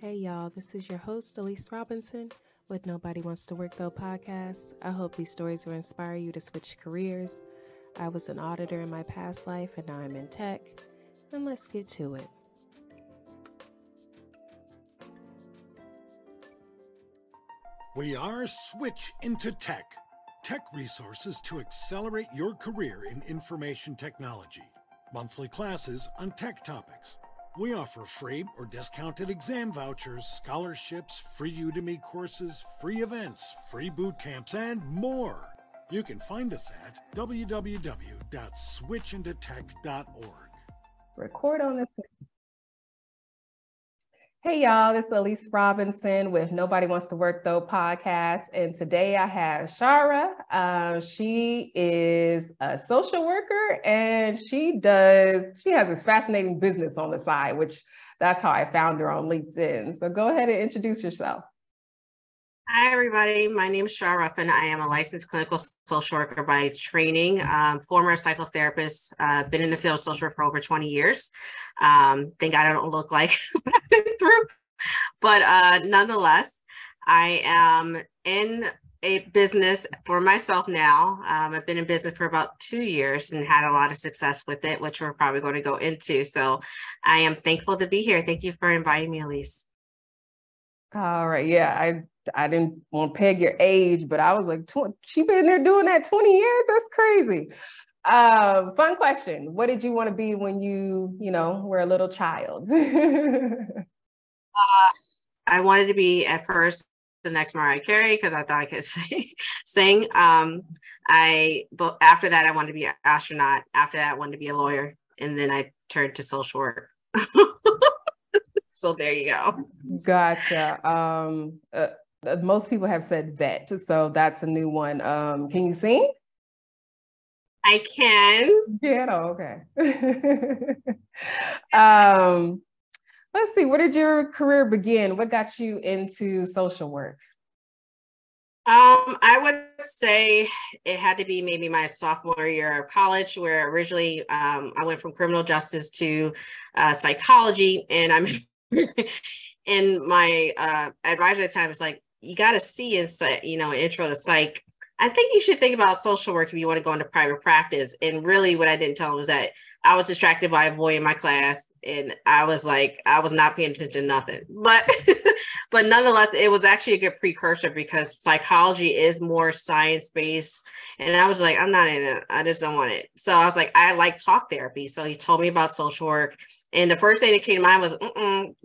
Hey y'all, this is your host, Elise Robinson with Nobody Wants to Work Though podcast. I hope these stories will inspire you to switch careers. I was an auditor in my past life and now I'm in tech. And let's get to it. We are Switch into Tech, tech resources to accelerate your career in information technology. Monthly classes on tech topics. We offer free or discounted exam vouchers, scholarships, free Udemy courses, free events, free boot camps, and more. You can find us at www.switchintotech.org. Record on this Hey y'all, this is Elise Robinson with Nobody Wants to Work Though podcast. And today I have Shara. Uh, she is a social worker and she does, she has this fascinating business on the side, which that's how I found her on LinkedIn. So go ahead and introduce yourself. Hi, everybody. My name is Shara Ruffin. I am a licensed clinical social worker by training, um, former psychotherapist, uh, been in the field of social work for over 20 years. Um, thank God I don't look like what I've been through. But uh, nonetheless, I am in a business for myself now. Um, I've been in business for about two years and had a lot of success with it, which we're probably going to go into. So I am thankful to be here. Thank you for inviting me, Elise. All right. Yeah, I I didn't want to peg your age, but I was like, she been there doing that 20 years. That's crazy. Um, fun question. What did you want to be when you, you know, were a little child? uh, I wanted to be at first the next Mariah Carey because I thought I could sing. Um, I but after that I wanted to be an astronaut. After that I wanted to be a lawyer, and then I turned to social work. so there you go. Gotcha. Um, uh, most people have said vet, so that's a new one. Um, can you sing? I can. Yeah, oh, okay. um, let's see, where did your career begin? What got you into social work? Um, I would say it had to be maybe my sophomore year of college, where originally um, I went from criminal justice to uh, psychology, and I'm in my uh, advisor at the time was like, you got to see inside, you know, intro to psych. I think you should think about social work if you want to go into private practice. And really, what I didn't tell him was that I was distracted by a boy in my class, and I was like, I was not paying attention to nothing. But, but nonetheless, it was actually a good precursor because psychology is more science based. And I was like, I'm not in it. I just don't want it. So I was like, I like talk therapy. So he told me about social work, and the first thing that came to mind was,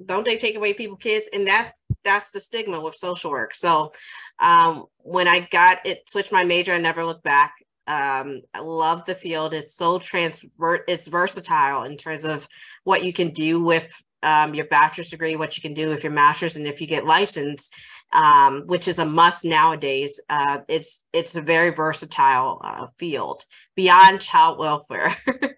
don't they take away people kids? And that's that's the stigma with social work. So um, when I got it, switched my major, I never looked back. Um, I love the field. It's so transfer, it's versatile in terms of what you can do with um, your bachelor's degree, what you can do with your master's, and if you get licensed, um, which is a must nowadays. Uh, it's it's a very versatile uh, field beyond child welfare.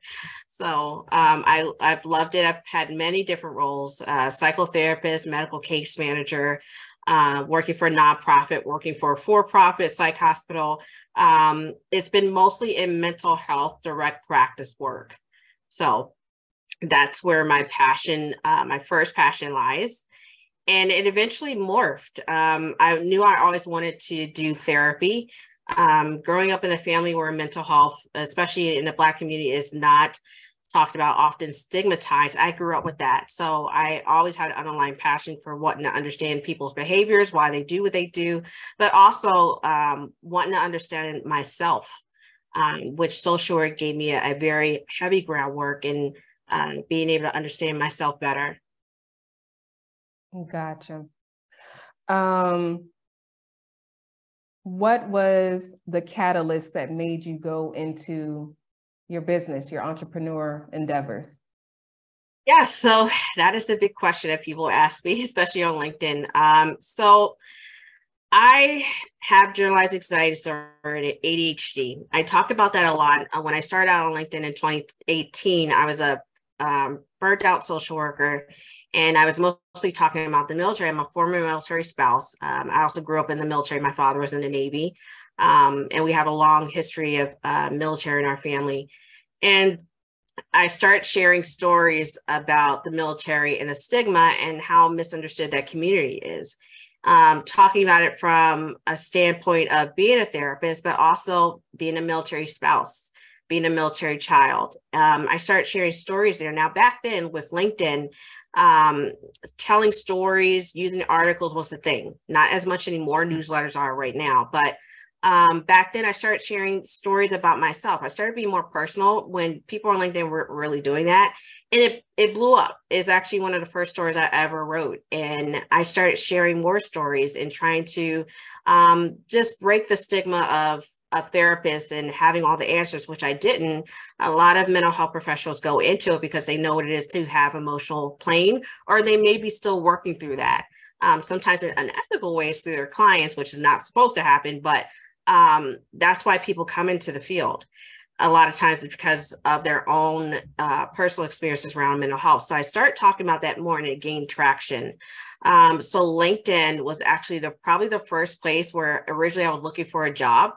So um, I, I've loved it. I've had many different roles uh, psychotherapist, medical case manager, uh, working for a nonprofit, working for a for profit psych hospital. Um, it's been mostly in mental health direct practice work. So that's where my passion, uh, my first passion lies. And it eventually morphed. Um, I knew I always wanted to do therapy. Um, growing up in a family where mental health, especially in the Black community, is not talked about often stigmatized. I grew up with that. So I always had an underlying passion for wanting to understand people's behaviors, why they do what they do, but also um, wanting to understand myself, um, which social work gave me a, a very heavy groundwork in uh, being able to understand myself better. Gotcha. Um, what was the catalyst that made you go into your business, your entrepreneur endeavors? Yeah, so that is the big question that people ask me, especially on LinkedIn. Um, so I have generalized anxiety disorder, ADHD. I talk about that a lot. Uh, when I started out on LinkedIn in 2018, I was a um, burnt out social worker, and I was mostly talking about the military. I'm a former military spouse. Um, I also grew up in the military. My father was in the Navy. Um, and we have a long history of uh, military in our family. And I start sharing stories about the military and the stigma and how misunderstood that community is. Um, talking about it from a standpoint of being a therapist, but also being a military spouse, being a military child. Um, I started sharing stories there. Now, back then with LinkedIn, um, telling stories, using articles was the thing. Not as much anymore. Newsletters are right now, but um, back then I started sharing stories about myself. I started being more personal when people on LinkedIn were really doing that. And it, it blew up. It's actually one of the first stories I ever wrote. And I started sharing more stories and trying to um, just break the stigma of a therapist and having all the answers, which I didn't. A lot of mental health professionals go into it because they know what it is to have emotional pain, or they may be still working through that. Um, sometimes in unethical ways through their clients, which is not supposed to happen, but um, that's why people come into the field a lot of times because of their own uh, personal experiences around mental health. So I started talking about that more and it gained traction. Um, so LinkedIn was actually the probably the first place where originally I was looking for a job,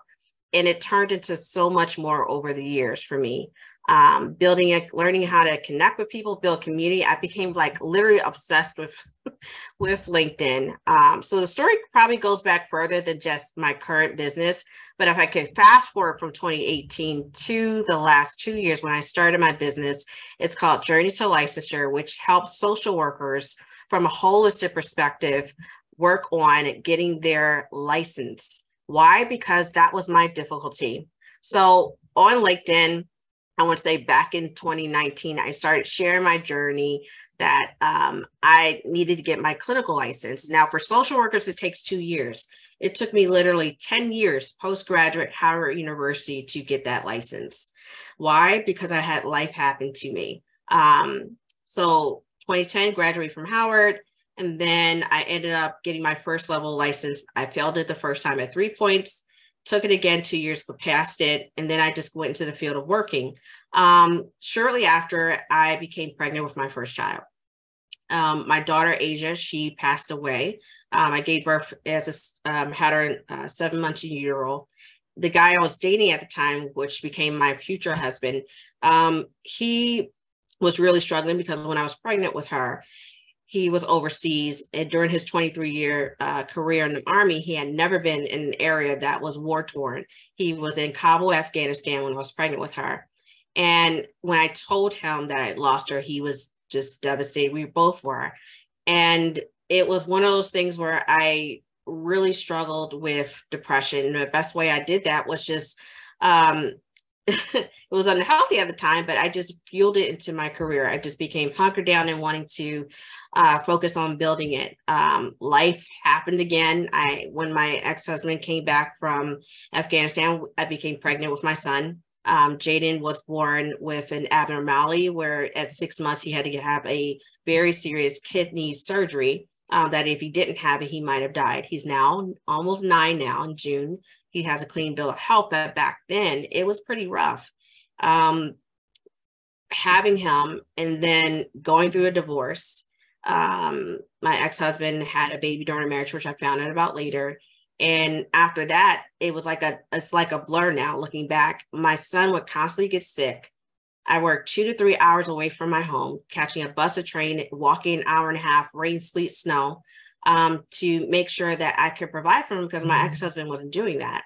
and it turned into so much more over the years for me um, building it, learning how to connect with people, build community. I became like literally obsessed with with LinkedIn. Um, so the story probably goes back further than just my current business. But if I could fast forward from 2018 to the last two years when I started my business, it's called Journey to Licensure, which helps social workers from a holistic perspective work on getting their license. Why? Because that was my difficulty. So on LinkedIn, I want to say back in 2019, I started sharing my journey that um, I needed to get my clinical license. Now, for social workers, it takes two years. It took me literally 10 years postgraduate Howard University to get that license. Why? Because I had life happen to me. Um, so 2010, graduated from Howard. And then I ended up getting my first level license. I failed it the first time at three points took it again two years past it and then i just went into the field of working um, shortly after i became pregnant with my first child um, my daughter asia she passed away um, i gave birth as a um, had her uh, seven months in old. the guy i was dating at the time which became my future husband um, he was really struggling because when i was pregnant with her he was overseas and during his 23 year uh, career in the army he had never been in an area that was war torn he was in kabul afghanistan when i was pregnant with her. And when i told him that i lost her he was just devastated. We both were. And it was one of those things where i really struggled with depression. The best way i did that was just um, it was unhealthy at the time, but I just fueled it into my career. I just became hunkered down and wanting to uh, focus on building it. Um, life happened again. I when my ex husband came back from Afghanistan, I became pregnant with my son. Um, Jaden was born with an abnormality where at six months he had to have a very serious kidney surgery. Uh, that if he didn't have it, he might have died. He's now almost nine now in June he has a clean bill of health, but back then it was pretty rough. Um, having him and then going through a divorce. Um, my ex-husband had a baby during marriage, which I found out about later. And after that, it was like a it's like a blur now looking back. My son would constantly get sick. I worked two to three hours away from my home, catching a bus, a train, walking an hour and a half, rain, sleet, snow um, to make sure that I could provide for him because my mm-hmm. ex husband wasn't doing that.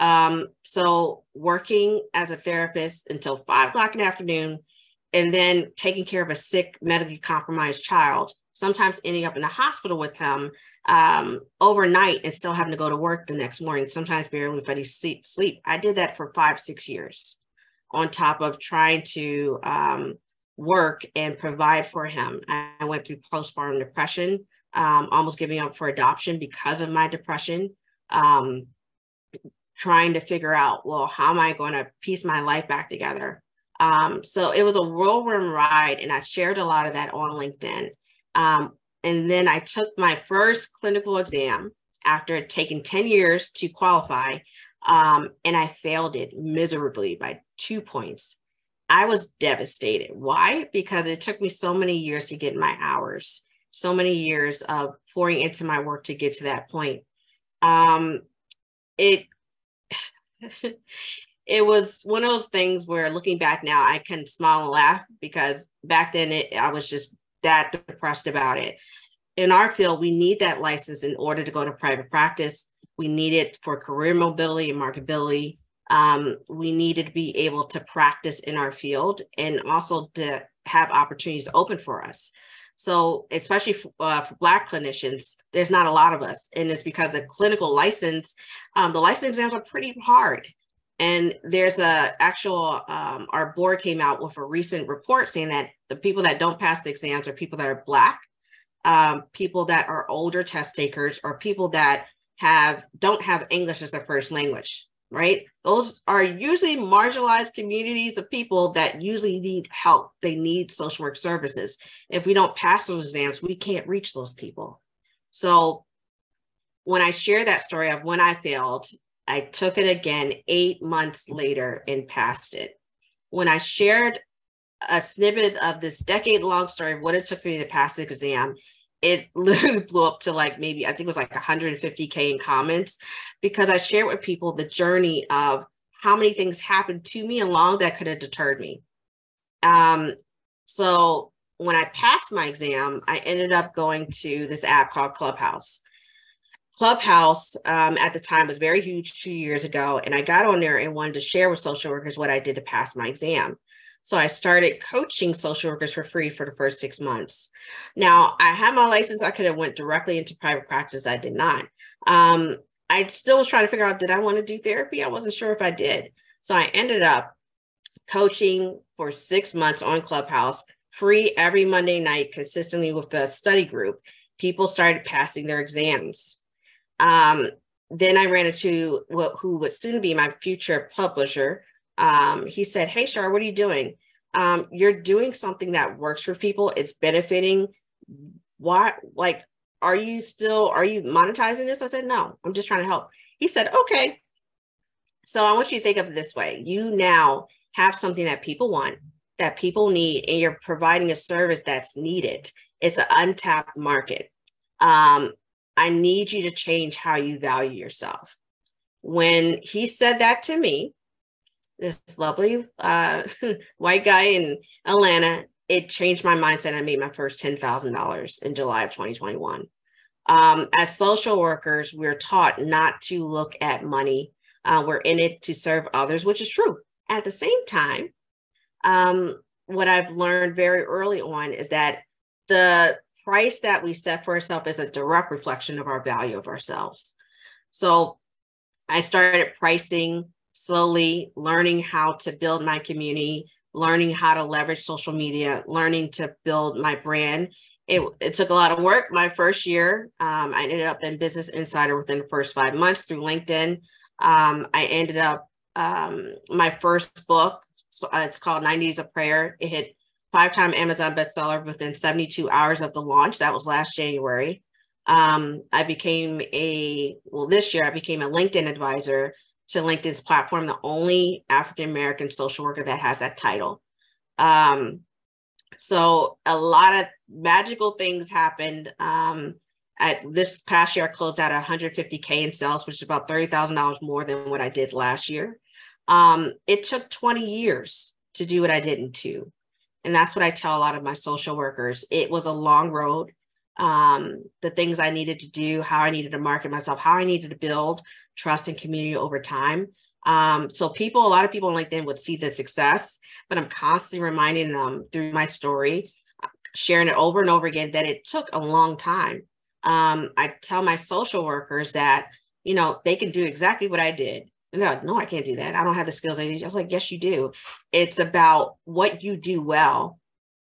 Um, so working as a therapist until five o'clock in the afternoon, and then taking care of a sick, medically compromised child, sometimes ending up in the hospital with him um, overnight and still having to go to work the next morning, sometimes barely if I sleep, sleep. I did that for five, six years on top of trying to um, work and provide for him. I went through postpartum depression um, almost giving up for adoption because of my depression, um, trying to figure out, well, how am I going to piece my life back together? Um, so it was a whirlwind ride, and I shared a lot of that on LinkedIn. Um, and then I took my first clinical exam after taking 10 years to qualify, um, and I failed it miserably by two points. I was devastated. Why? Because it took me so many years to get my hours so many years of pouring into my work to get to that point. Um, it it was one of those things where looking back now, I can smile and laugh because back then it, I was just that depressed about it. In our field, we need that license in order to go to private practice. We need it for career mobility and marketability. Um, we needed to be able to practice in our field and also to have opportunities open for us. So, especially for, uh, for Black clinicians, there's not a lot of us. And it's because the clinical license, um, the license exams are pretty hard. And there's a actual, um, our board came out with a recent report saying that the people that don't pass the exams are people that are Black, um, people that are older test takers, or people that have don't have English as their first language right? Those are usually marginalized communities of people that usually need help. They need social work services. If we don't pass those exams, we can't reach those people. So when I share that story of when I failed, I took it again eight months later and passed it. When I shared a snippet of this decade long story of what it took for me to pass the exam, it literally blew up to like maybe I think it was like 150k in comments because I shared with people the journey of how many things happened to me along that could have deterred me. Um, so when I passed my exam, I ended up going to this app called Clubhouse. Clubhouse um, at the time was very huge two years ago, and I got on there and wanted to share with social workers what I did to pass my exam. So I started coaching social workers for free for the first six months. Now I had my license. I could have went directly into private practice. I did not. Um, I still was trying to figure out, did I want to do therapy? I wasn't sure if I did. So I ended up coaching for six months on Clubhouse, free every Monday night, consistently with the study group. People started passing their exams. Um, then I ran into what, who would soon be my future publisher, um, he said, Hey, Shar, what are you doing? Um, you're doing something that works for people. It's benefiting. Why, like, are you still, are you monetizing this? I said, No, I'm just trying to help. He said, Okay. So I want you to think of it this way you now have something that people want, that people need, and you're providing a service that's needed. It's an untapped market. Um, I need you to change how you value yourself. When he said that to me, this lovely uh, white guy in Atlanta, it changed my mindset. I made my first $10,000 in July of 2021. Um, as social workers, we're taught not to look at money. Uh, we're in it to serve others, which is true. At the same time, um, what I've learned very early on is that the price that we set for ourselves is a direct reflection of our value of ourselves. So I started pricing slowly learning how to build my community, learning how to leverage social media, learning to build my brand. It, it took a lot of work my first year. Um, I ended up in Business Insider within the first five months through LinkedIn. Um, I ended up um, my first book. So, uh, it's called 90s of Prayer. It hit five-time Amazon bestseller within 72 hours of the launch. That was last January. Um, I became a well this year. I became a LinkedIn advisor to LinkedIn's platform, the only African American social worker that has that title. Um, so a lot of magical things happened. Um, at this past year, I closed out 150k in sales, which is about thirty thousand dollars more than what I did last year. Um, it took 20 years to do what I did in two, and that's what I tell a lot of my social workers. It was a long road um, the things I needed to do, how I needed to market myself, how I needed to build trust and community over time. Um, so people, a lot of people on LinkedIn would see the success, but I'm constantly reminding them through my story, sharing it over and over again that it took a long time. Um, I tell my social workers that, you know, they can do exactly what I did. And they're like, no, I can't do that. I don't have the skills I need. I was like, yes, you do. It's about what you do well,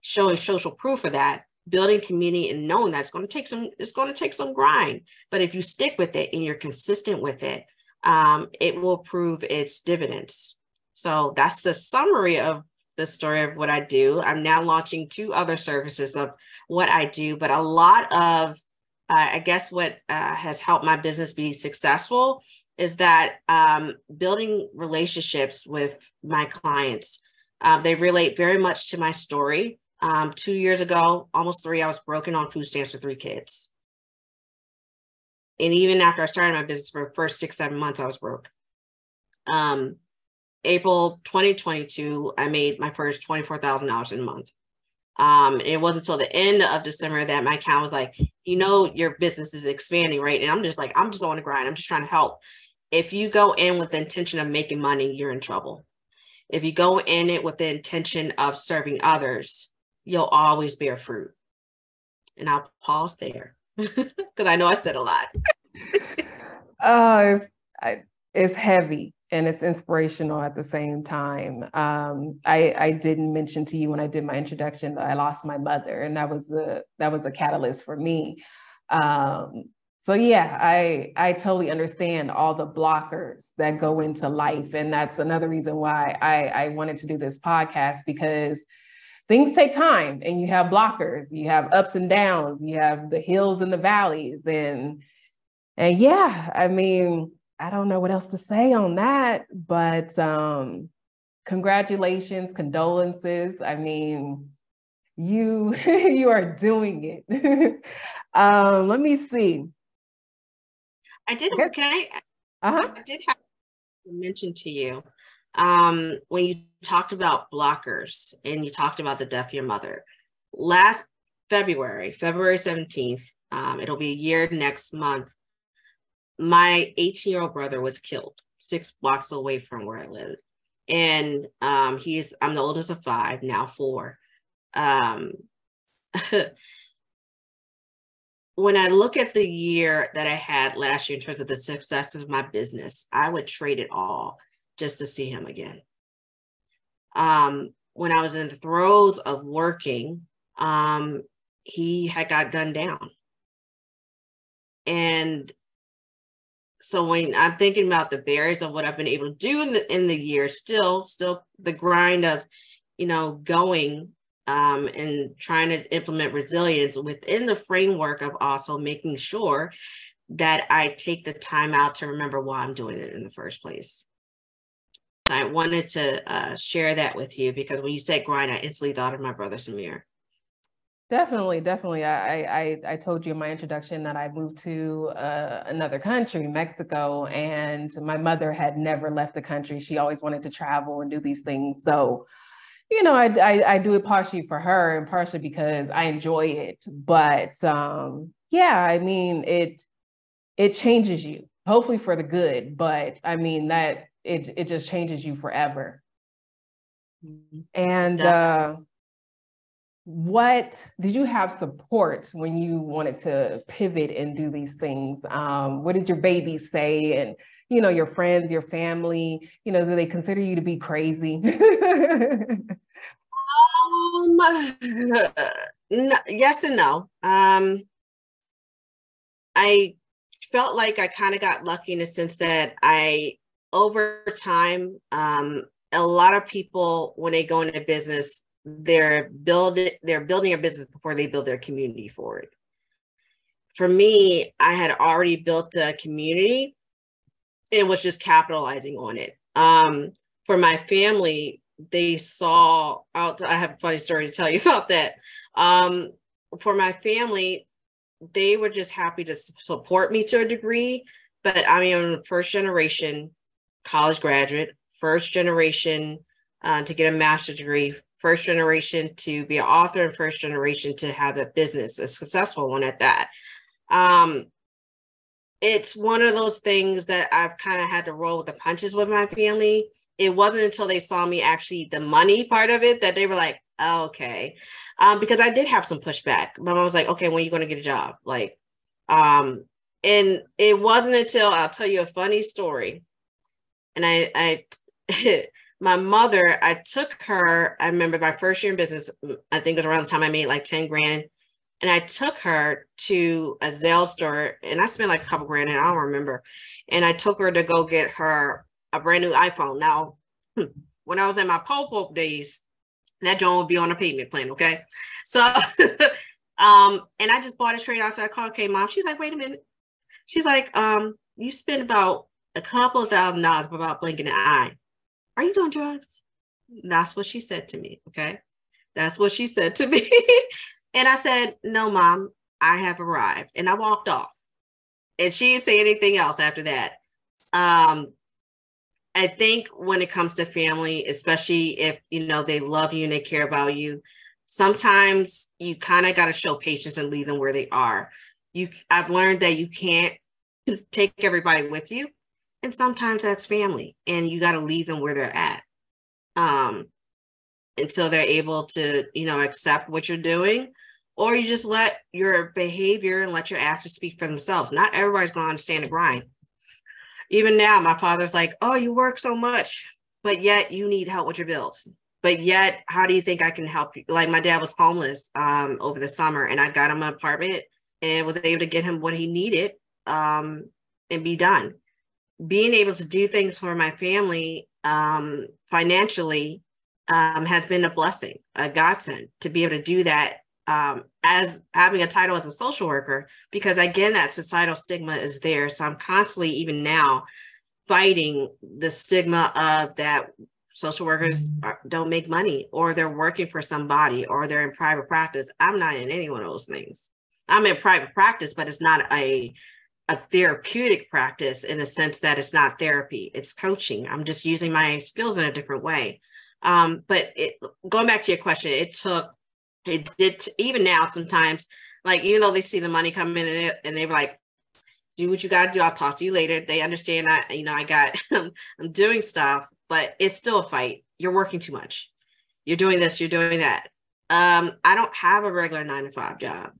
showing social proof of that, building community and knowing that it's going to take some it's going to take some grind. But if you stick with it and you're consistent with it um, it will prove its dividends. So that's the summary of the story of what i do. I'm now launching two other services of what i do but a lot of uh, i guess what uh, has helped my business be successful is that um, building relationships with my clients uh, they relate very much to my story um, two years ago, almost three, I was broken on food stamps for three kids. And even after I started my business for the first six, seven months, I was broke. Um, April 2022, I made my first $24,000 in a month. Um, it wasn't until the end of December that my account was like, you know, your business is expanding, right? And I'm just like, I'm just on the grind. I'm just trying to help. If you go in with the intention of making money, you're in trouble. If you go in it with the intention of serving others, you'll always bear fruit. And I'll pause there because I know I said a lot. oh, it's, it's heavy and it's inspirational at the same time. Um, I, I didn't mention to you when I did my introduction that I lost my mother, and that was a that was a catalyst for me. Um, so yeah, I I totally understand all the blockers that go into life, and that's another reason why I I wanted to do this podcast because things take time, and you have blockers, you have ups and downs, you have the hills and the valleys, and and yeah, I mean I don't know what else to say on that, but um, congratulations, condolences. I mean, you you are doing it. um, let me see. I did. Can I? Uh-huh. I did have to mention to you um, when you talked about blockers and you talked about the death of your mother last February, February seventeenth. Um, it'll be a year next month my 18 year old brother was killed six blocks away from where I live. And um, he's, I'm the oldest of five, now four. Um, when I look at the year that I had last year in terms of the success of my business, I would trade it all just to see him again. Um, when I was in the throes of working, um, he had got gunned down. And so when I'm thinking about the barriers of what I've been able to do in the in the year, still, still the grind of, you know, going um, and trying to implement resilience within the framework of also making sure that I take the time out to remember why I'm doing it in the first place. I wanted to uh, share that with you because when you said grind, I instantly thought of my brother Samir. Definitely, definitely. I, I I told you in my introduction that I moved to uh, another country, Mexico, and my mother had never left the country. She always wanted to travel and do these things. So, you know, I I, I do it partially for her and partially because I enjoy it. But um, yeah, I mean, it it changes you, hopefully for the good. But I mean that it it just changes you forever. Mm-hmm. And. Uh, what did you have support when you wanted to pivot and do these things um, what did your babies say and you know your friends your family you know do they consider you to be crazy um no, yes and no um i felt like i kind of got lucky in the sense that i over time um a lot of people when they go into business they're building they're building a business before they build their community for it. For me i had already built a community and was just capitalizing on it. Um, for my family they saw out i have a funny story to tell you about that. Um, for my family they were just happy to support me to a degree but i mean first generation college graduate first generation uh, to get a master's degree first generation to be an author and first generation to have a business, a successful one at that. Um, it's one of those things that I've kind of had to roll with the punches with my family. It wasn't until they saw me actually the money part of it that they were like, oh, okay. Um, because I did have some pushback. My mom was like, okay, when are you going to get a job? Like, um, and it wasn't until I'll tell you a funny story. And I, I my mother, I took her, I remember my first year in business, I think it was around the time I made like 10 grand. And I took her to a Zelle store and I spent like a couple grand and I don't remember. And I took her to go get her a brand new iPhone. Now, hmm, when I was in my pole pope days, that joint would be on a payment plan, okay? So um, and I just bought it straight outside. I called, okay, mom. She's like, wait a minute. She's like, um, you spent about a couple of thousand dollars without blinking an eye. Are you doing drugs? That's what she said to me. Okay. That's what she said to me. and I said, No, mom, I have arrived. And I walked off. And she didn't say anything else after that. Um, I think when it comes to family, especially if you know they love you and they care about you, sometimes you kind of got to show patience and leave them where they are. You, I've learned that you can't take everybody with you, and sometimes that's family, and you got to leave them where they're at, um, until they're able to, you know, accept what you're doing, or you just let your behavior and let your actions speak for themselves. Not everybody's going to understand the grind even now, my father's like, Oh, you work so much, but yet you need help with your bills. But yet, how do you think I can help you? Like, my dad was homeless um, over the summer, and I got him an apartment and was able to get him what he needed um, and be done. Being able to do things for my family um, financially um, has been a blessing, a godsend to be able to do that um, as having a title as a social worker because again that societal stigma is there. So i'm constantly even now fighting the stigma of that social workers mm-hmm. are, don't make money or they're working for somebody or they're in private practice. I'm not in any one of those things. I'm in private practice but it's not a a therapeutic practice in the sense that it's not therapy it's coaching. I'm just using my skills in a different way. Um, but it, going back to your question it took it did t- even now sometimes like even though they see the money come in and, they, and they're like do what you got to do i'll talk to you later. They understand i you know i got i'm doing stuff but it's still a fight. You're working too much. You're doing this you're doing that. Um i don't have a regular nine to five job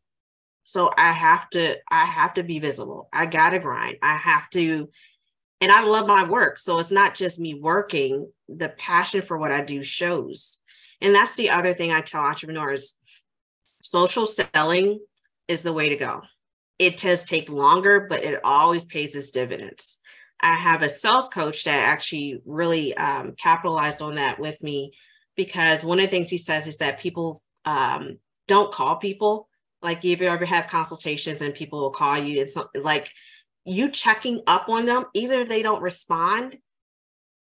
so i have to i have to be visible i gotta grind i have to and i love my work so it's not just me working the passion for what i do shows and that's the other thing I tell entrepreneurs social selling is the way to go. It does take longer, but it always pays its dividends. I have a sales coach that actually really um, capitalized on that with me because one of the things he says is that people um, don't call people. Like if you ever have consultations and people will call you, it's like you checking up on them, even if they don't respond,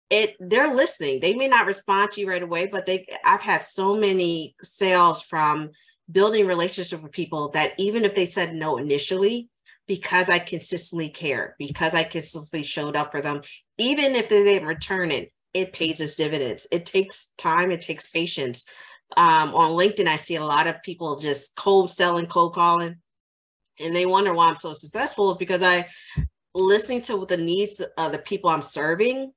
it they're listening. They may not respond to you right away but they i've had so many sales from building relationship with people that even if they said no initially because i consistently care because i consistently showed up for them even if they didn't return it it pays its dividends. It takes time it takes patience um, on linkedin i see a lot of people just cold selling cold calling and they wonder why i'm so successful because i listening to the needs of the people i'm serving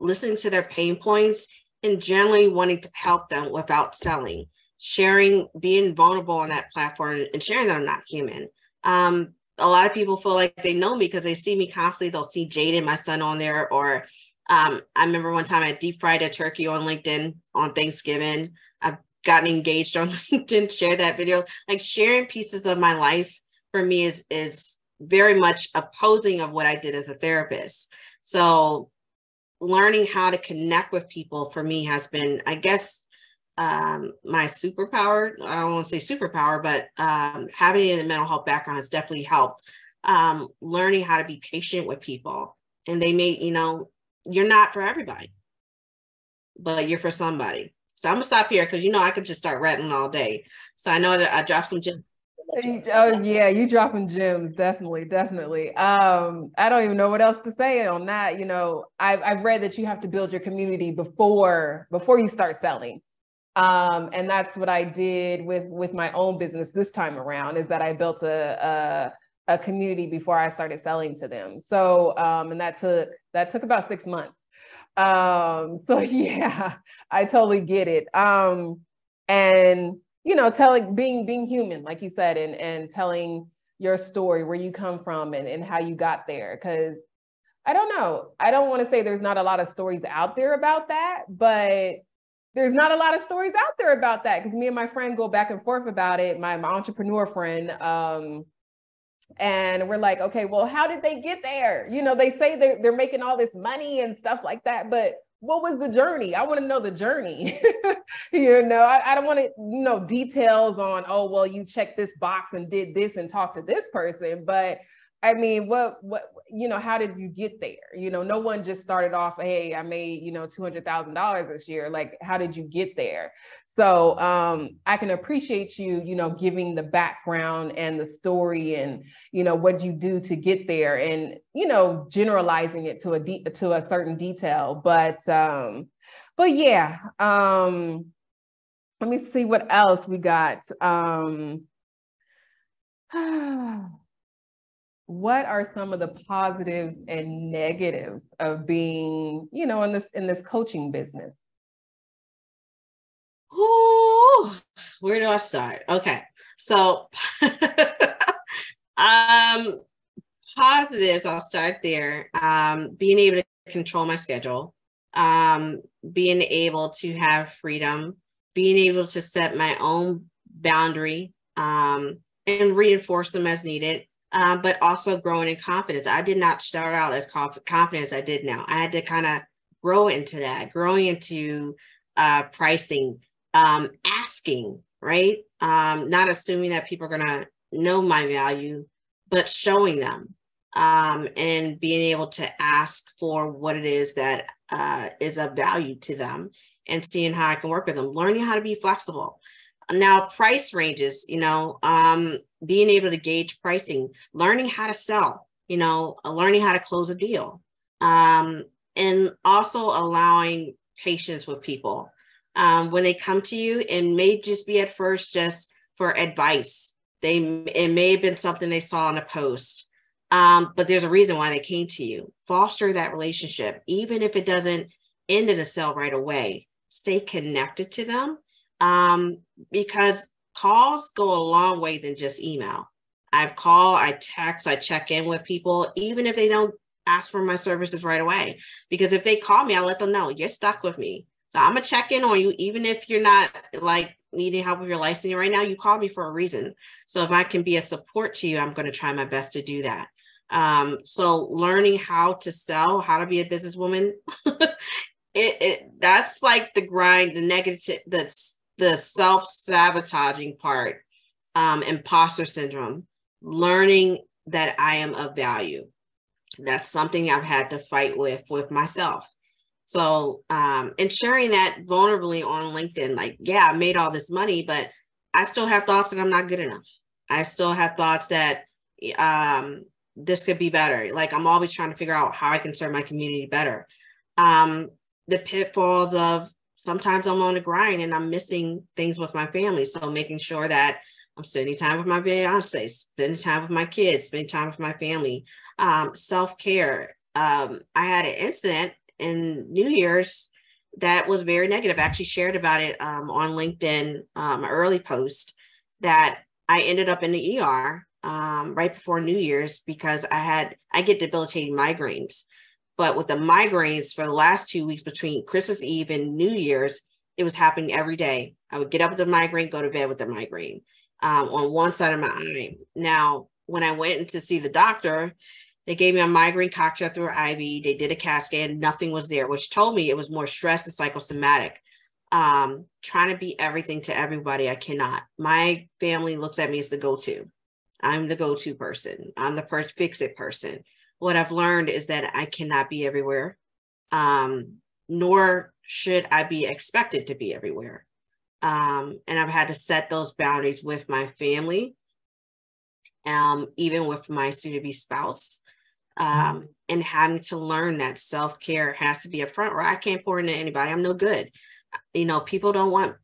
listening to their pain points, and generally wanting to help them without selling, sharing, being vulnerable on that platform and sharing that I'm not human. Um, a lot of people feel like they know me because they see me constantly. They'll see Jaden, my son, on there. Or um, I remember one time I deep fried a turkey on LinkedIn on Thanksgiving. I've gotten engaged on LinkedIn, share that video. Like sharing pieces of my life for me is is very much opposing of what I did as a therapist. So learning how to connect with people for me has been, I guess, um, my superpower. I don't want to say superpower, but um, having a mental health background has definitely helped. Um, learning how to be patient with people, and they may, you know, you're not for everybody, but you're for somebody. So I'm gonna stop here because you know I could just start rattling all day. So I know that I dropped some gems oh yeah, you dropping gems, definitely, definitely. Um, I don't even know what else to say on that. You know, I've I've read that you have to build your community before before you start selling. Um, and that's what I did with with my own business this time around, is that I built a, a, a community before I started selling to them. So um, and that took that took about six months. Um, so yeah, I totally get it. Um, and you know, telling being being human, like you said, and and telling your story, where you come from and, and how you got there. Cause I don't know. I don't want to say there's not a lot of stories out there about that, but there's not a lot of stories out there about that because me and my friend go back and forth about it, my, my entrepreneur friend. Um, and we're like, okay, well, how did they get there? You know, they say they're, they're making all this money and stuff like that, but what was the journey? I want to know the journey. you know, I, I don't want to you know details on, oh, well, you checked this box and did this and talked to this person, but I mean, what what you know, how did you get there? You know, no one just started off, hey, I made, you know, $200,000 this year. Like, how did you get there? So um, I can appreciate you, you know, giving the background and the story and, you know, what you do to get there and, you know, generalizing it to a de- to a certain detail. But um, but yeah, um, let me see what else we got. Um, what are some of the positives and negatives of being, you know, in this in this coaching business? Ooh, where do I start? Okay. So um positives, I'll start there. Um, being able to control my schedule, um, being able to have freedom, being able to set my own boundary um, and reinforce them as needed, uh, but also growing in confidence. I did not start out as conf- confident as I did now. I had to kind of grow into that, growing into uh, pricing, um, asking, right? Um, not assuming that people are going to know my value, but showing them um, and being able to ask for what it is that uh, is of value to them and seeing how I can work with them, learning how to be flexible. Now, price ranges, you know, um, being able to gauge pricing, learning how to sell, you know, uh, learning how to close a deal, um, and also allowing patience with people. Um, when they come to you, it may just be at first just for advice. They it may have been something they saw in a post um, but there's a reason why they came to you. Foster that relationship, even if it doesn't end in a sale right away. Stay connected to them um, because calls go a long way than just email. I've called, I text, I check in with people, even if they don't ask for my services right away. Because if they call me, I let them know you're stuck with me. So I'm gonna check in on you, even if you're not like needing help with your licensing right now. You call me for a reason. So if I can be a support to you, I'm going to try my best to do that. Um, so learning how to sell, how to be a businesswoman, it, it that's like the grind, the negative, that's the self-sabotaging part, um, imposter syndrome, learning that I am of value. That's something I've had to fight with with myself. So, um, and sharing that vulnerably on LinkedIn, like, yeah, I made all this money, but I still have thoughts that I'm not good enough. I still have thoughts that um, this could be better. Like I'm always trying to figure out how I can serve my community better. Um, the pitfalls of sometimes I'm on a grind and I'm missing things with my family. So making sure that I'm spending time with my fiance, spending time with my kids, spending time with my family. Um, self-care. Um, I had an incident in New Year's that was very negative. I actually shared about it um, on LinkedIn, um, early post that I ended up in the ER right before New Year's because I had I get debilitating migraines. But with the migraines for the last two weeks between Christmas Eve and New Year's, it was happening every day. I would get up with a migraine, go to bed with a migraine um, on one side of my eye. Now, when I went to see the doctor, they gave me a migraine cocktail through IV. They did a CAT scan, nothing was there, which told me it was more stress and psychosomatic. Um, trying to be everything to everybody, I cannot. My family looks at me as the go-to. I'm the go-to person. I'm the first fix-it person. What I've learned is that I cannot be everywhere, um, nor should I be expected to be everywhere. Um, and I've had to set those boundaries with my family, um, even with my soon-to-be spouse, um, and having to learn that self-care has to be a front. Or I can't pour into anybody. I'm no good. You know, people don't want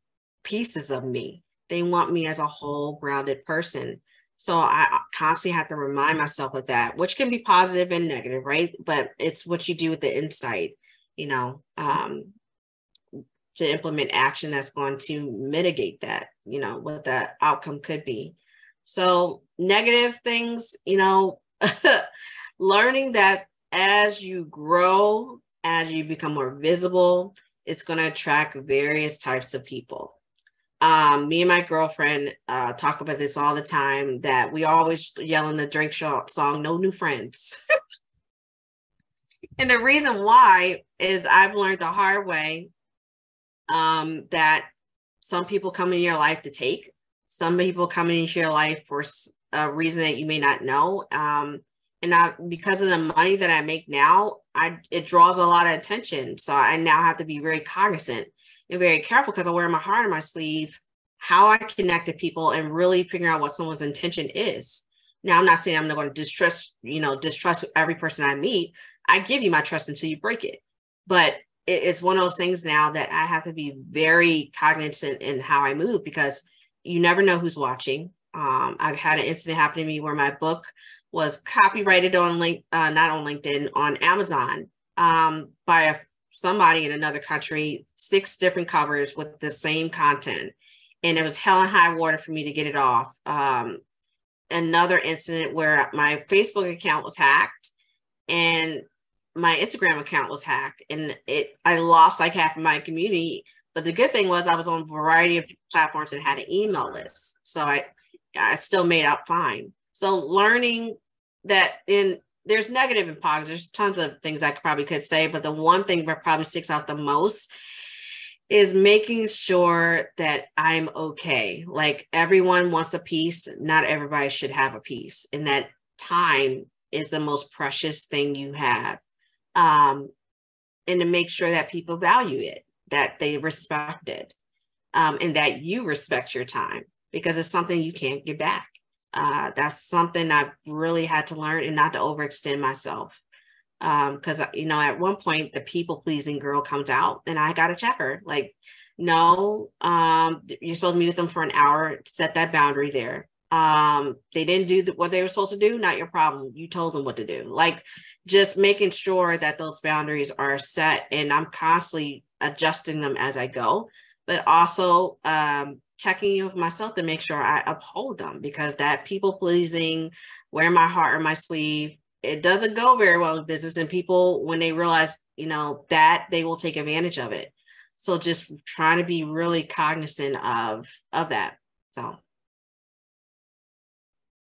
pieces of me. They want me as a whole, grounded person. So I constantly have to remind myself of that, which can be positive and negative, right? But it's what you do with the insight, you know, um, to implement action that's going to mitigate that, you know, what the outcome could be. So negative things, you know, learning that as you grow, as you become more visible, it's going to attract various types of people um, me and my girlfriend uh, talk about this all the time that we always yell in the Drake song, No New Friends. and the reason why is I've learned the hard way um, that some people come in your life to take, some people come into your life for a reason that you may not know. Um, and I because of the money that I make now, I it draws a lot of attention. So I now have to be very cognizant and very careful because I wear my heart on my sleeve, how I connect to people and really figure out what someone's intention is. Now I'm not saying I'm not going to distrust, you know, distrust every person I meet. I give you my trust until you break it. But it's one of those things now that I have to be very cognizant in how I move because you never know who's watching. Um, I've had an incident happen to me where my book was copyrighted on link, uh, not on LinkedIn, on Amazon um, by a, somebody in another country, six different covers with the same content. And it was hell and high water for me to get it off. Um, another incident where my Facebook account was hacked and my Instagram account was hacked and it I lost like half of my community. But the good thing was I was on a variety of platforms and had an email list. So I I still made out fine. So learning that in there's negative and positive. There's tons of things I could probably could say, but the one thing that probably sticks out the most is making sure that I'm okay. Like everyone wants a piece, not everybody should have a piece, and that time is the most precious thing you have. Um, and to make sure that people value it, that they respect it, um, and that you respect your time because it's something you can't get back uh, that's something I've really had to learn and not to overextend myself. Because, um, you know, at one point, the people pleasing girl comes out and I got to check her. Like, no, um, you're supposed to meet with them for an hour, set that boundary there. Um, they didn't do the, what they were supposed to do, not your problem. You told them what to do. Like, just making sure that those boundaries are set and I'm constantly adjusting them as I go, but also um, checking in with myself to make sure I uphold them because that people pleasing, wear my heart on my sleeve, it doesn't go very well in business. And people, when they realize, you know, that they will take advantage of it. So just trying to be really cognizant of of that. So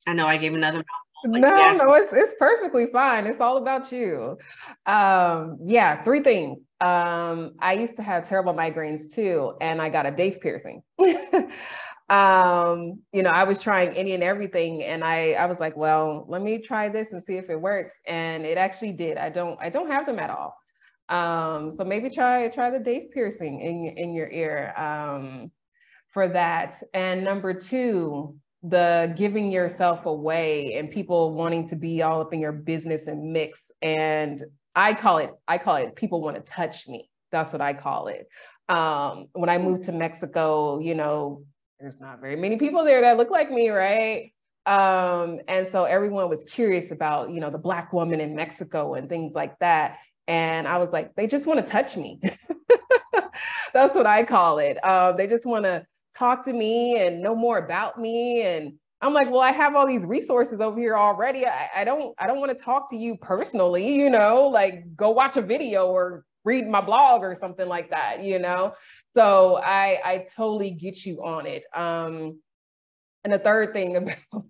I know I gave another like, no, yes. no, it's it's perfectly fine. It's all about you. Um, yeah, three things. Um, I used to have terrible migraines too, and I got a daith piercing. um, you know, I was trying any and everything, and I I was like, well, let me try this and see if it works, and it actually did. I don't I don't have them at all. Um, so maybe try try the daith piercing in in your ear um, for that. And number two, the giving yourself away and people wanting to be all up in your business and mix. And i call it i call it people want to touch me. That's what i call it. Um, when i moved to mexico you know there's not very many people there that look like me right? Um, and so everyone was curious about you know the black woman in mexico and things like that. And i was like they just want to touch me. That's what i call it. Uh, they just want to talk to me and know more about me and I'm like, well, I have all these resources over here already. I, I don't, I don't want to talk to you personally, you know, like go watch a video or read my blog or something like that, you know. So I, I totally get you on it. Um, and the third thing about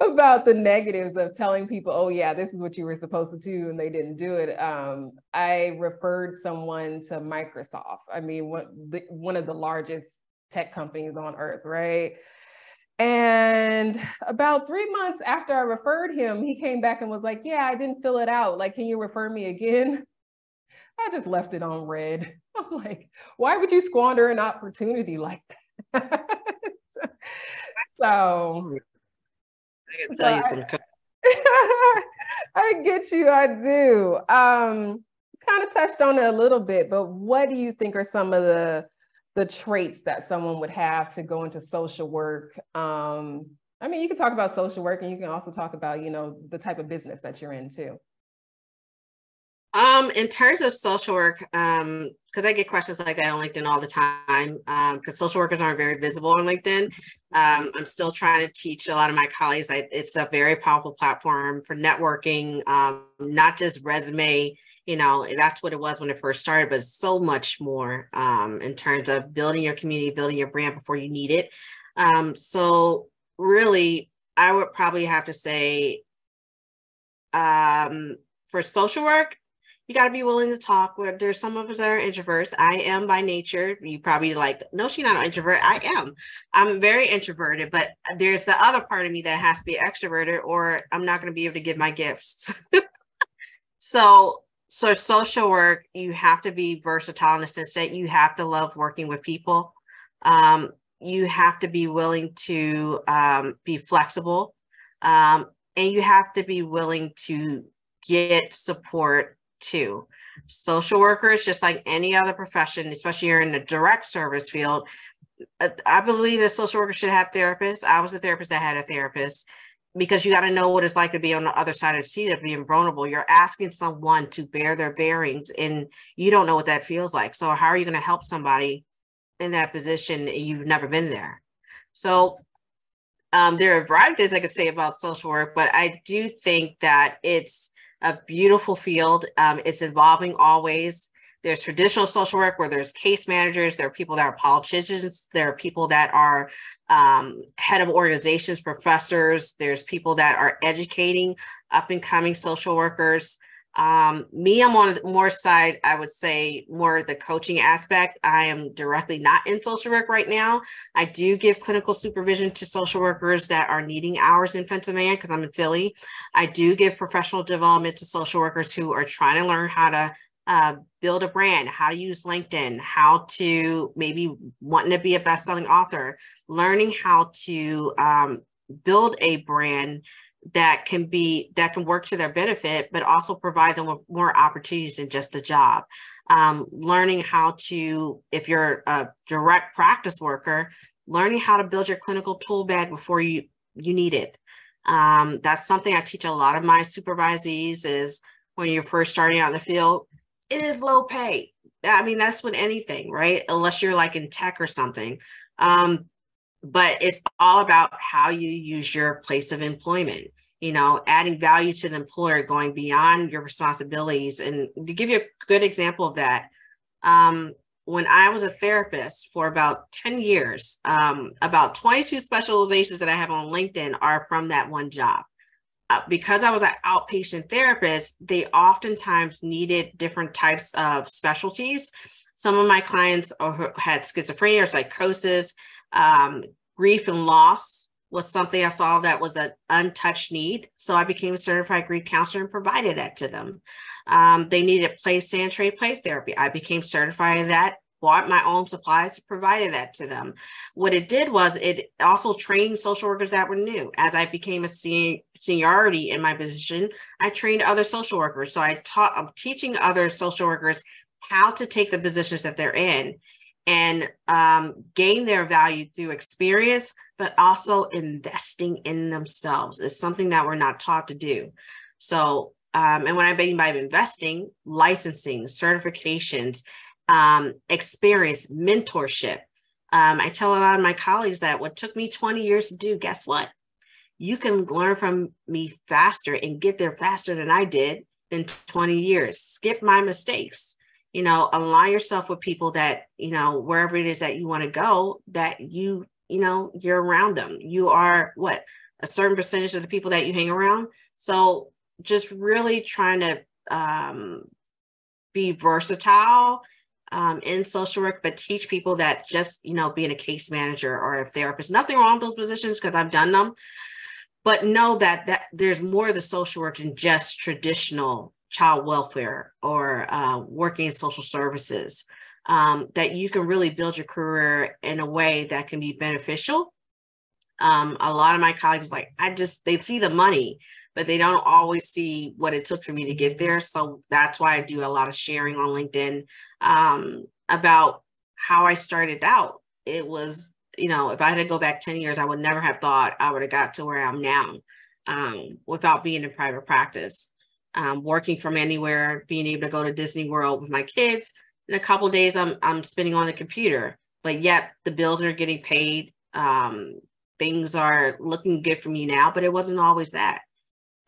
about the negatives of telling people, oh yeah, this is what you were supposed to do, and they didn't do it. Um, I referred someone to Microsoft. I mean, one, one of the largest tech companies on earth, right? And about three months after I referred him, he came back and was like, Yeah, I didn't fill it out. Like, can you refer me again? I just left it on read. I'm like, why would you squander an opportunity like that? so I can tell you some. I, I get you, I do. Um, kind of touched on it a little bit, but what do you think are some of the the traits that someone would have to go into social work. Um, I mean, you can talk about social work and you can also talk about, you know, the type of business that you're in too. Um, in terms of social work, um, because I get questions like that on LinkedIn all the time, um, because social workers aren't very visible on LinkedIn. Um, I'm still trying to teach a lot of my colleagues. I, it's a very powerful platform for networking, um, not just resume you know that's what it was when it first started but so much more um, in terms of building your community building your brand before you need it um, so really i would probably have to say um, for social work you got to be willing to talk. There's some of us that are introverts. I am by nature. You probably like, no, she's not an introvert. I am. I'm very introverted, but there's the other part of me that has to be extroverted, or I'm not going to be able to give my gifts. so, so social work, you have to be versatile the sense that you have to love working with people. Um, you have to be willing to um, be flexible, um, and you have to be willing to get support too. Social workers, just like any other profession, especially you're in the direct service field, uh, I believe that social workers should have therapists. I was a therapist that had a therapist because you got to know what it's like to be on the other side of the seat of being vulnerable. You're asking someone to bear their bearings and you don't know what that feels like. So how are you going to help somebody in that position? You've never been there. So um, there are a variety of things I could say about social work, but I do think that it's a beautiful field. Um, it's evolving always. There's traditional social work where there's case managers, there are people that are politicians, there are people that are um, head of organizations, professors, there's people that are educating up and coming social workers. Um, me, I'm on the more side, I would say more the coaching aspect. I am directly not in social work right now. I do give clinical supervision to social workers that are needing hours in Pennsylvania because I'm in Philly. I do give professional development to social workers who are trying to learn how to uh, build a brand, how to use LinkedIn, how to maybe wanting to be a best-selling author, learning how to um, build a brand that can be that can work to their benefit but also provide them with more opportunities than just a job. Um, learning how to if you're a direct practice worker learning how to build your clinical tool bag before you you need it. Um, that's something i teach a lot of my supervisees is when you're first starting out in the field it is low pay. I mean that's with anything right? Unless you're like in tech or something. Um, but it's all about how you use your place of employment you know adding value to the employer going beyond your responsibilities. And to give you a good example of that um, when i was a therapist for about 10 years um, about 22 specializations that i have on linkedin are from that one job uh, because i was an outpatient therapist they oftentimes needed different types of specialties some of my clients are, had schizophrenia or psychosis um, grief and loss was something I saw that was an untouched need. So I became a certified grief counselor and provided that to them. Um, they needed play, stand, trade, play therapy. I became certified in that, bought my own supplies, provided that to them. What it did was it also trained social workers that were new. As I became a sen- seniority in my position, I trained other social workers. So I taught, I'm teaching other social workers how to take the positions that they're in and um, gain their value through experience, but also investing in themselves is something that we're not taught to do. So, um, and when I mean by investing, licensing, certifications, um, experience, mentorship. Um, I tell a lot of my colleagues that what took me 20 years to do, guess what? You can learn from me faster and get there faster than I did than 20 years. Skip my mistakes you know align yourself with people that you know wherever it is that you want to go that you you know you're around them you are what a certain percentage of the people that you hang around so just really trying to um, be versatile um, in social work but teach people that just you know being a case manager or a therapist nothing wrong with those positions because i've done them but know that that there's more of the social work than just traditional child welfare or uh, working in social services, um, that you can really build your career in a way that can be beneficial. Um, a lot of my colleagues, like, I just, they see the money, but they don't always see what it took for me to get there. So that's why I do a lot of sharing on LinkedIn um, about how I started out. It was, you know, if I had to go back 10 years, I would never have thought I would have got to where I'm now um, without being in private practice um, working from anywhere, being able to go to Disney World with my kids. In a couple days, I'm I'm spending on the computer, but yet the bills are getting paid. Um, things are looking good for me now, but it wasn't always that.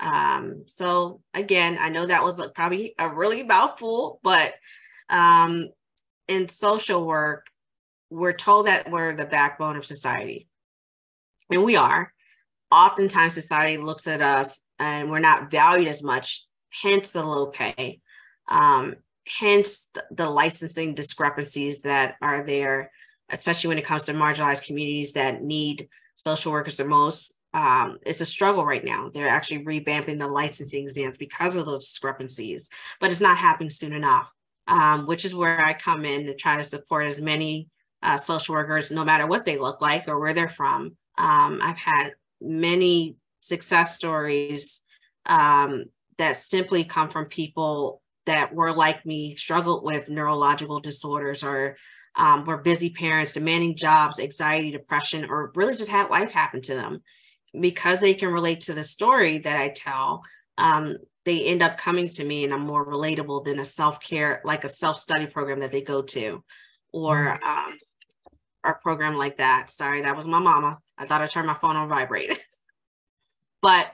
Um, so again, I know that was probably a really mouthful, but um, in social work, we're told that we're the backbone of society, and we are. Oftentimes, society looks at us and we're not valued as much hence the low pay. Um, hence the licensing discrepancies that are there, especially when it comes to marginalized communities that need social workers the most. Um, it's a struggle right now. They're actually revamping the licensing exams because of those discrepancies, but it's not happening soon enough, um, which is where I come in to try to support as many uh, social workers, no matter what they look like or where they're from. Um, I've had many success stories um, that simply come from people that were like me, struggled with neurological disorders or um, were busy parents, demanding jobs, anxiety, depression, or really just had life happen to them. Because they can relate to the story that I tell, um, they end up coming to me and I'm more relatable than a self-care, like a self-study program that they go to or mm-hmm. um, a program like that. Sorry, that was my mama. I thought I turned my phone on vibrate. but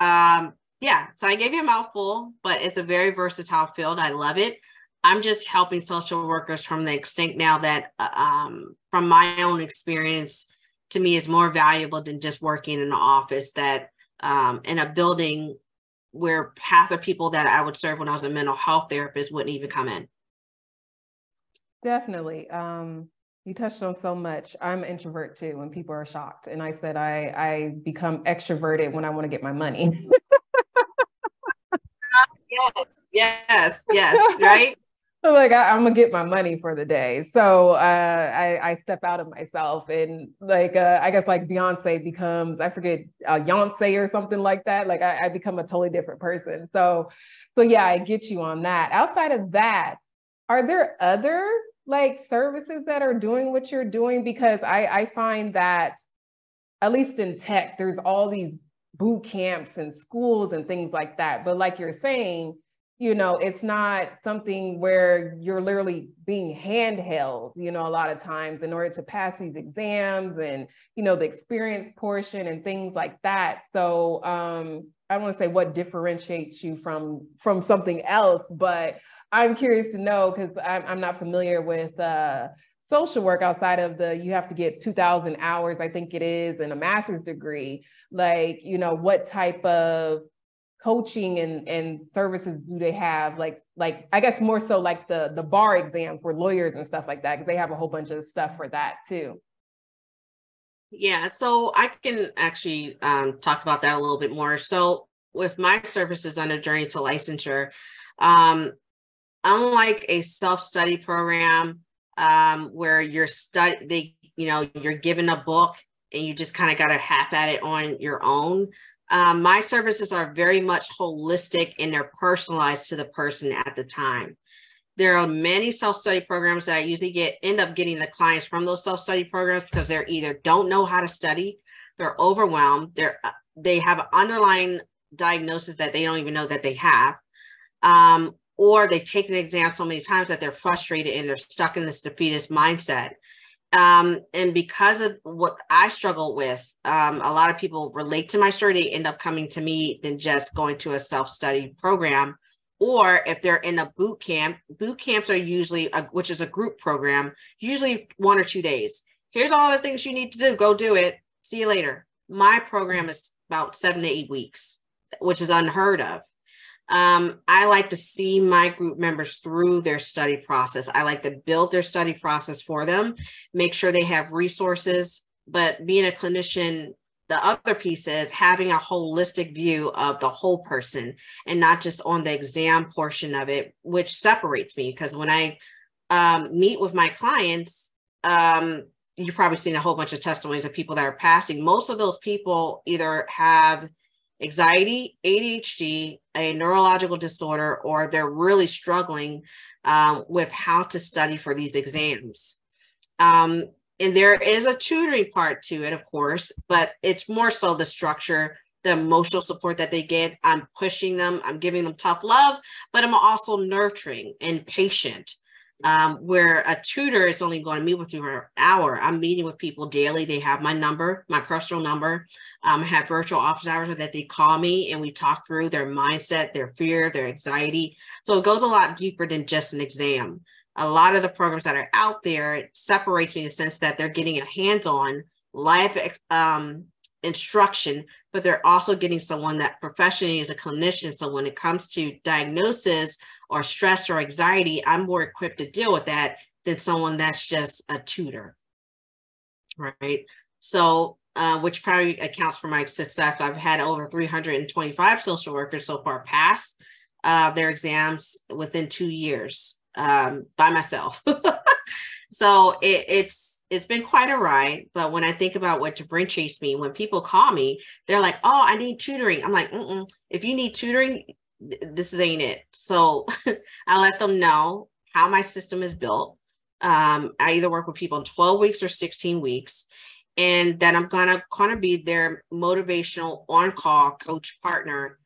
um, yeah, so I gave you a mouthful, but it's a very versatile field. I love it. I'm just helping social workers from the extent now that, uh, um, from my own experience, to me is more valuable than just working in an office that um, in a building where half the people that I would serve when I was a mental health therapist wouldn't even come in. Definitely. Um, you touched on so much. I'm introvert too when people are shocked. And I said I I become extroverted when I want to get my money. yes, yes, yes, right? Like I, am gonna get my money for the day. So uh, I, I, step out of myself and like uh, I guess like Beyonce becomes I forget uh, Beyonce or something like that. Like I, I become a totally different person. So so yeah, I get you on that. Outside of that, are there other like services that are doing what you're doing? Because I I find that at least in tech, there's all these boot camps and schools and things like that. But like you're saying you know, it's not something where you're literally being handheld, you know, a lot of times in order to pass these exams and, you know, the experience portion and things like that. So um, I want to say what differentiates you from from something else, but I'm curious to know because I'm, I'm not familiar with uh, social work outside of the you have to get 2000 hours i think it is and a master's degree like you know what type of coaching and, and services do they have? Like like i guess more so like the the bar exam for lawyers and stuff like that because they have a whole bunch of stuff for that too. Yeah so i can actually um, talk about that a little bit more. So with my services on a journey to licensure um, unlike a self-study program um, where you're study they you know you're given a book and you just kind of got to half at it on your own um, my services are very much holistic and they're personalized to the person at the time. There are many self-study programs that I usually get end up getting the clients from those self-study programs because they're either don't know how to study, they're overwhelmed, they're uh, they have an underlying diagnosis that they don't even know that they have, um, or they take an exam so many times that they're frustrated and they're stuck in this defeatist mindset. Um, and because of what I struggle with, um, a lot of people relate to my story. They end up coming to me than just going to a self study program. Or if they're in a boot camp, boot camps are usually, a, which is a group program, usually one or two days. Here's all the things you need to do. Go do it. See you later. My program is about seven to eight weeks, which is unheard of. Um, I like to see my group members through their study process. I like to build their study process for them, make sure they have resources. But being a clinician, the other piece is having a holistic view of the whole person and not just on the exam portion of it, which separates me. Because when I um, meet with my clients, um, you've probably seen a whole bunch of testimonies of people that are passing. Most of those people either have anxiety, ADHD, a neurological disorder, or they're really struggling um, with how to study for these exams. Um, and there is a tutoring part to it, of course, but it's more so the structure, the emotional support that they get. I'm pushing them, I'm giving them tough love, but I'm also nurturing and patient um, where a tutor is only going to meet with you for an hour. I'm meeting with people daily. They have my number, my personal number. Um, I have virtual office hours that they call me and we talk through their mindset, their fear, their anxiety. So it goes a lot deeper than just an exam. A lot of the programs that are out there it separates me in the sense that they're getting a hands-on live um, instruction, but they're also getting someone that professionally is a clinician. So when it comes to diagnosis or stress or anxiety, I'm more equipped to deal with that than someone that's just a tutor. Right. So, uh, which probably accounts for my success. I've had over 325 social workers so far pass uh, their exams within two years um, by myself. so it, it's it's been quite a ride. But when I think about what differentiates me, when people call me, they're like, "Oh, I need tutoring." I'm like, Mm-mm. "If you need tutoring, this ain't it." So I let them know how my system is built. Um, I either work with people in 12 weeks or 16 weeks, and then I'm gonna kind of be their motivational on-call coach partner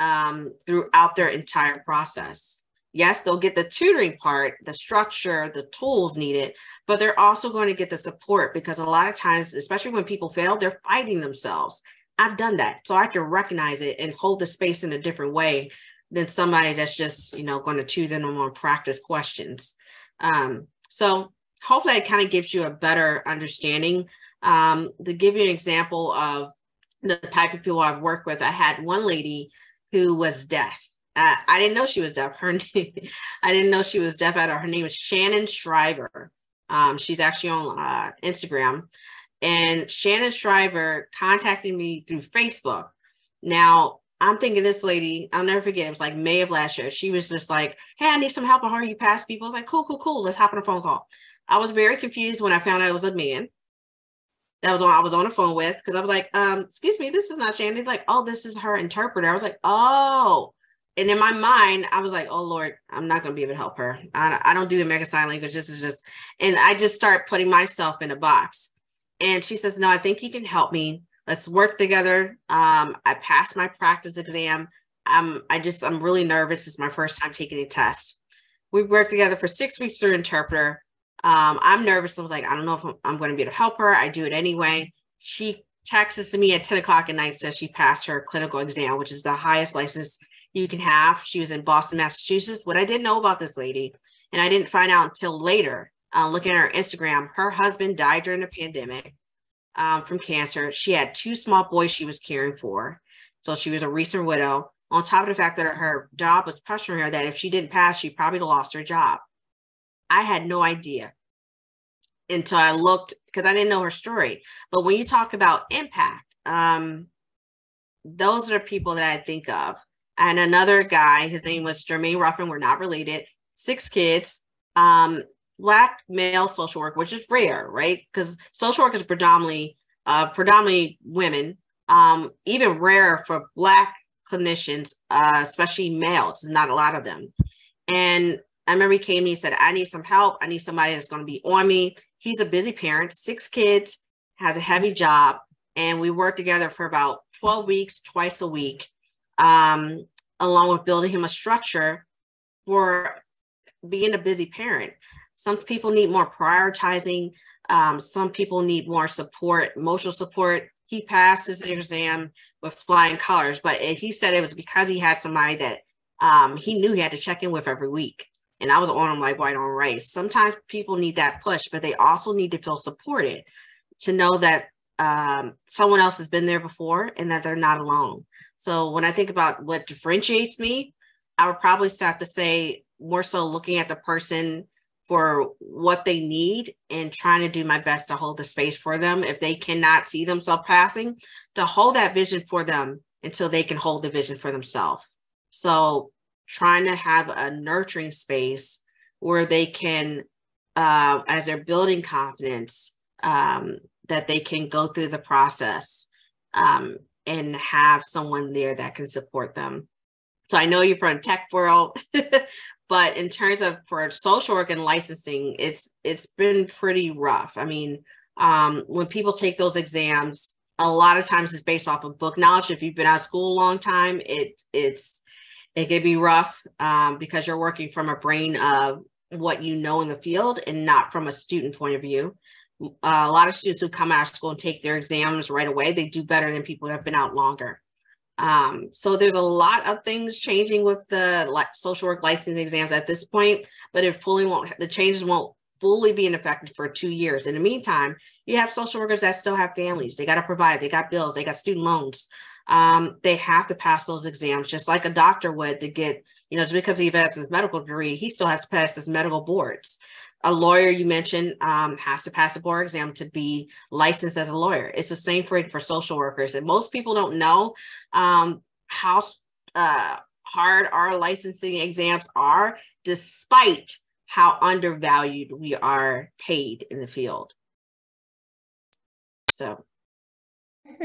um, throughout their entire process yes, they'll get the tutoring part, the structure, the tools needed, but they're also going to get the support because a lot of times, especially when people fail, they're fighting themselves. I've done that. So I can recognize it and hold the space in a different way than somebody that's just, you know, going to tune them on practice questions. Um, so hopefully it kind of gives you a better understanding. Um, to give you an example of the type of people I've worked with, I had one lady who was deaf uh, I didn't know she was deaf. Her name, I didn't know she was deaf at all. Her name was Shannon Shriver. Um, she's actually on uh, Instagram. And Shannon Shriver contacted me through Facebook. Now, I'm thinking this lady, I'll never forget, it was like May of last year. She was just like, Hey, I need some help on how you pass people. I was like, Cool, cool, cool. Let's hop on a phone call. I was very confused when I found out it was a man that was on I was on the phone with because I was like, um, excuse me, this is not Shannon. He's like, oh, this is her interpreter. I was like, oh, and in my mind, I was like, oh Lord, I'm not gonna be able to help her. I, I don't do the American Sign Language. This is just, and I just start putting myself in a box. And she says, No, I think you can help me. Let's work together. Um, I passed my practice exam. I'm I just I'm really nervous. It's my first time taking a test. We worked together for six weeks through interpreter. Um, I'm nervous. I was like, I don't know if I'm, I'm going to be able to help her. I do it anyway. She texts me at 10 o'clock at night, says she passed her clinical exam, which is the highest license you can have. She was in Boston, Massachusetts. What I didn't know about this lady, and I didn't find out until later, uh, looking at her Instagram, her husband died during the pandemic um, from cancer. She had two small boys she was caring for. So she was a recent widow. On top of the fact that her job was pressuring her that if she didn't pass, she probably lost her job. I had no idea until I looked because I didn't know her story. But when you talk about impact, um, those are the people that I think of and another guy, his name was Jermaine Ruffin. We're not related. Six kids, um, black male social work, which is rare, right? Because social work is predominantly uh, predominantly women. Um, even rarer for black clinicians, uh, especially males. There's not a lot of them. And I remember he came and said, I need some help. I need somebody that's going to be on me. He's a busy parent, six kids, has a heavy job. And we worked together for about 12 weeks, twice a week um, along with building him a structure for being a busy parent. Some people need more prioritizing. Um, some people need more support, emotional support. He passed his exam with flying colors, but he said it was because he had somebody that um, he knew he had to check in with every week. And I was on him like white on rice. Sometimes people need that push, but they also need to feel supported to know that um, someone else has been there before and that they're not alone. So when I think about what differentiates me, I would probably start to say more so looking at the person for what they need and trying to do my best to hold the space for them. If they cannot see themselves passing, to hold that vision for them until they can hold the vision for themselves. So trying to have a nurturing space where they can, uh, as they're building confidence, um, that they can go through the process um, and have someone there that can support them. So I know you're from tech world, but in terms of for social work and licensing, it's it's been pretty rough. I mean, um, when people take those exams, a lot of times it's based off of book knowledge. If you've been out of school a long time, it it's it can be rough um, because you're working from a brain of what you know in the field and not from a student point of view uh, a lot of students who come out of school and take their exams right away, they do better than people who have been out longer. Um, so there's a lot of things changing with the like social work licensing exams at this point, but it fully won't, the changes won't fully be in effect for two years. In the meantime, you have social workers that still have families. They got to provide, they got bills, they got student loans. um, they have to pass those exams just like a doctor would to get, you know, just because he has his medical degree, he still has to pass his medical boards. A lawyer you mentioned um, has to pass the board exam to be licensed as a lawyer. It's the same for for social workers, and most people don't know um, how uh, hard our licensing exams are, despite how undervalued we are paid in the field. So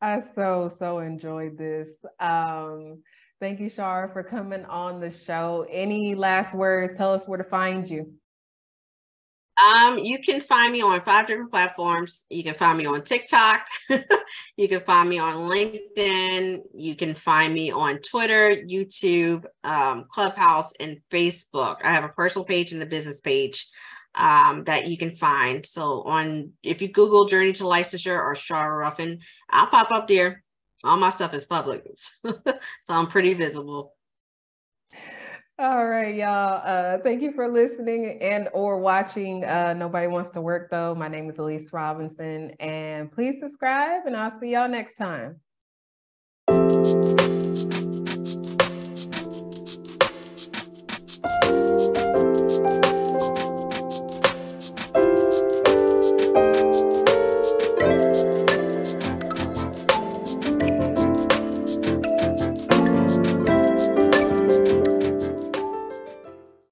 I so, so enjoyed this. Um, thank you, Shara, for coming on the show. Any last words? Tell us where to find you. Um, you can find me on five different platforms. You can find me on TikTok. you can find me on LinkedIn. You can find me on Twitter, YouTube, um, Clubhouse, and Facebook. I have a personal page and a business page um, that you can find. So on if you Google Journey to Licensure or Shara Ruffin, I'll pop up there. All my stuff is public, so I'm pretty visible. All right, y'all. Uh, thank you for listening and or watching. Uh, Nobody wants to work though. My name is Elyse Robinson, and please subscribe, and I'll see y'all next time.